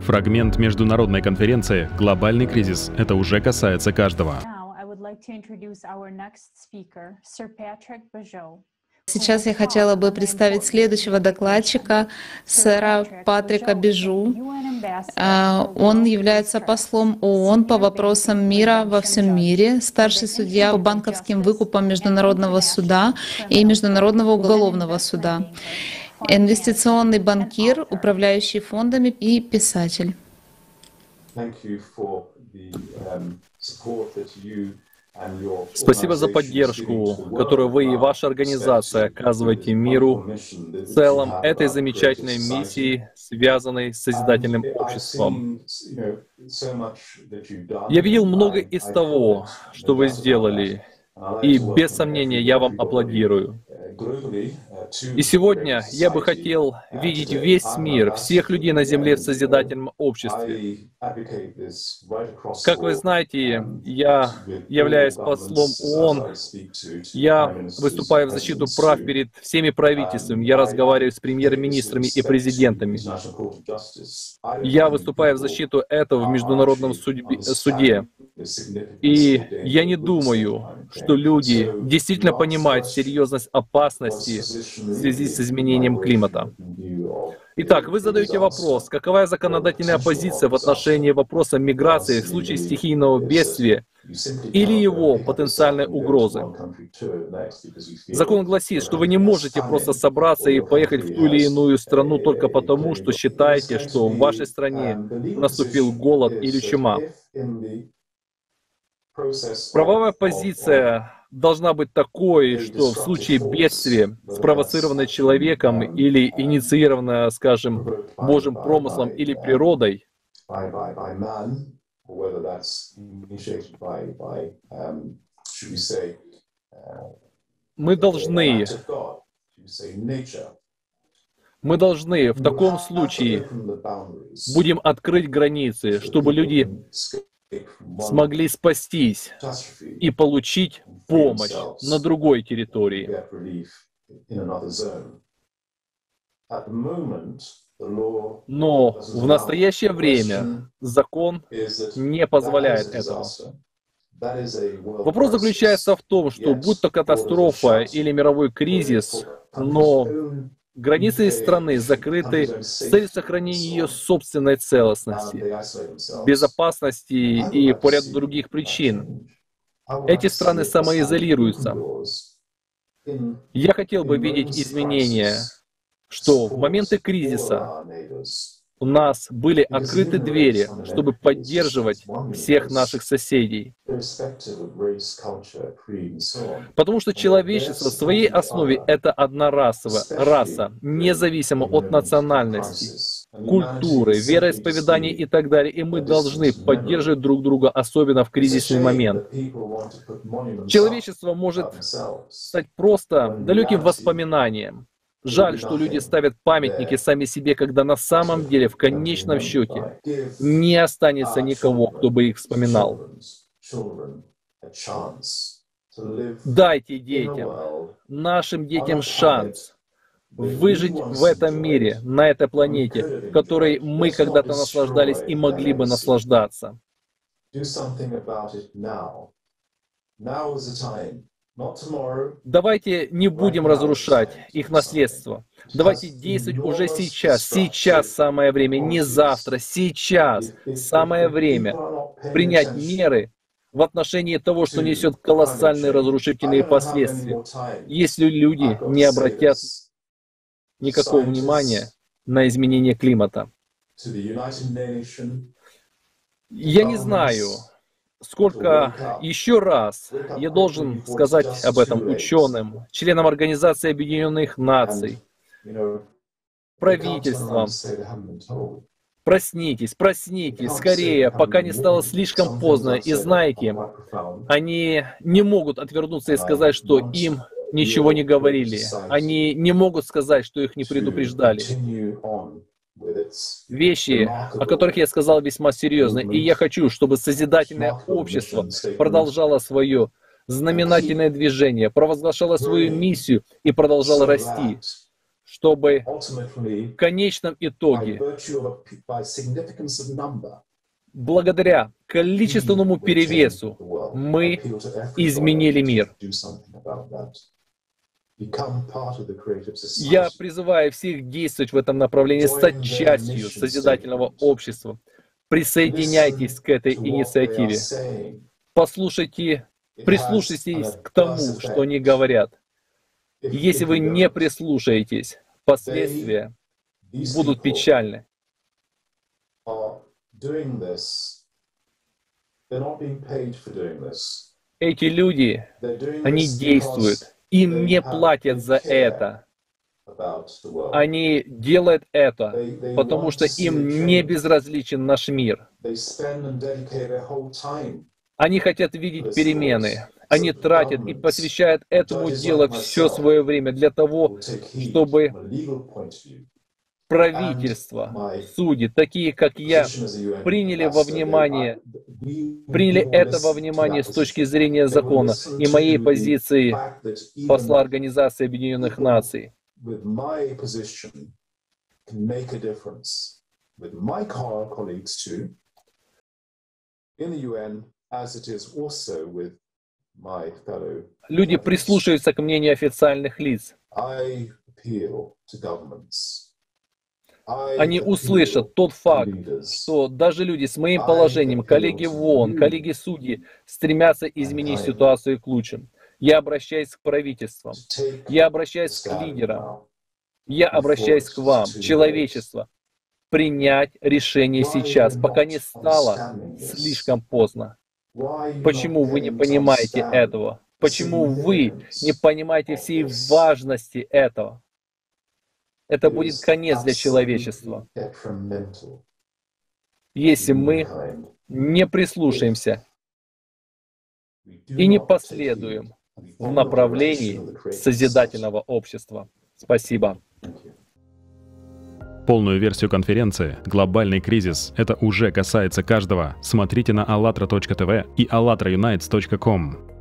Фрагмент международной конференции «Глобальный кризис». Это уже касается каждого. Сейчас я хотела бы представить следующего докладчика, сэра Патрика Бежу. А, он является послом ООН по вопросам мира во всем мире, старший судья по банковским выкупам Международного суда и Международного уголовного суда, инвестиционный банкир, управляющий фондами и писатель. Спасибо за поддержку, которую вы и ваша организация оказываете миру в целом этой замечательной миссии, связанной с созидательным обществом. Я видел много из того, что вы сделали, и без сомнения я вам аплодирую. И сегодня я бы хотел видеть весь мир, всех людей на Земле в созидательном обществе. Как вы знаете, я являюсь послом ООН. Я выступаю в защиту прав перед всеми правительствами. Я разговариваю с премьер-министрами и президентами. Я выступаю в защиту этого в Международном суде. И я не думаю, что люди действительно понимают серьезность опасности в связи с изменением климата. Итак, вы задаете вопрос, какова законодательная позиция в отношении вопроса миграции в случае стихийного бедствия или его потенциальной угрозы. Закон гласит, что вы не можете просто собраться и поехать в ту или иную страну только потому, что считаете, что в вашей стране наступил голод или чума. Правовая позиция должна быть такой, что в случае бедствия, спровоцированной человеком или инициированной, скажем, Божьим промыслом или природой, мы должны мы должны в таком случае будем открыть границы, чтобы люди смогли спастись и получить помощь на другой территории. Но в настоящее время закон не позволяет этого. Вопрос заключается в том, что будь то катастрофа или мировой кризис, но Границы страны закрыты с целью сохранения ее собственной целостности, безопасности и по ряду других причин. Эти страны самоизолируются. Я хотел бы видеть изменения, что в моменты кризиса у нас были открыты двери, чтобы поддерживать всех наших соседей. Потому что человечество в своей основе это однорасовая раса, независимо от национальности, культуры, вероисповедания и так далее. И мы должны поддерживать друг друга, особенно в кризисный момент. Человечество может стать просто далеким воспоминанием, Жаль, что люди ставят памятники сами себе, когда на самом деле, в конечном счете, не останется никого, кто бы их вспоминал. Дайте детям, нашим детям шанс выжить в этом мире, на этой планете, которой мы когда-то наслаждались и могли бы наслаждаться. Давайте не будем разрушать их наследство. Давайте действовать уже сейчас. Сейчас самое время, не завтра, сейчас самое время принять меры в отношении того, что несет колоссальные разрушительные последствия, если люди не обратят никакого внимания на изменение климата. Я не знаю, Сколько еще раз я должен сказать об этом ученым, членам Организации Объединенных Наций, правительствам, Проснитесь, проснитесь, скорее, пока не стало слишком поздно. И знаете, они не могут отвернуться и сказать, что им ничего не говорили. Они не могут сказать, что их не предупреждали вещи, о которых я сказал весьма серьезно. И я хочу, чтобы созидательное общество продолжало свое знаменательное движение, провозглашало свою миссию и продолжало расти, чтобы в конечном итоге, благодаря количественному перевесу, мы изменили мир. Я призываю всех действовать в этом направлении, стать частью созидательного общества. Присоединяйтесь к этой инициативе. Послушайте, прислушайтесь к тому, что они говорят. Если вы не прислушаетесь, последствия будут печальны. Эти люди, они действуют им не платят за это. Они делают это, потому что им не безразличен наш мир. Они хотят видеть перемены. Они тратят и посвящают этому делу все свое время для того, чтобы правительства, судьи, такие как я, приняли во внимание, приняли это во внимание с точки зрения закона и моей позиции посла Организации Объединенных Наций. Люди прислушиваются к мнению официальных лиц они услышат тот факт, что даже люди с моим положением, коллеги в ООН, коллеги судьи, стремятся изменить ситуацию к лучшему. Я обращаюсь к правительствам, я обращаюсь к лидерам, я обращаюсь к вам, человечество, принять решение сейчас, пока не стало слишком поздно. Почему вы не понимаете этого? Почему вы не понимаете всей важности этого? Это будет конец для человечества. Если мы не прислушаемся и не последуем в направлении созидательного общества. Спасибо. Полную версию конференции «Глобальный кризис» — это уже касается каждого. Смотрите на allatra.tv и allatraunites.com.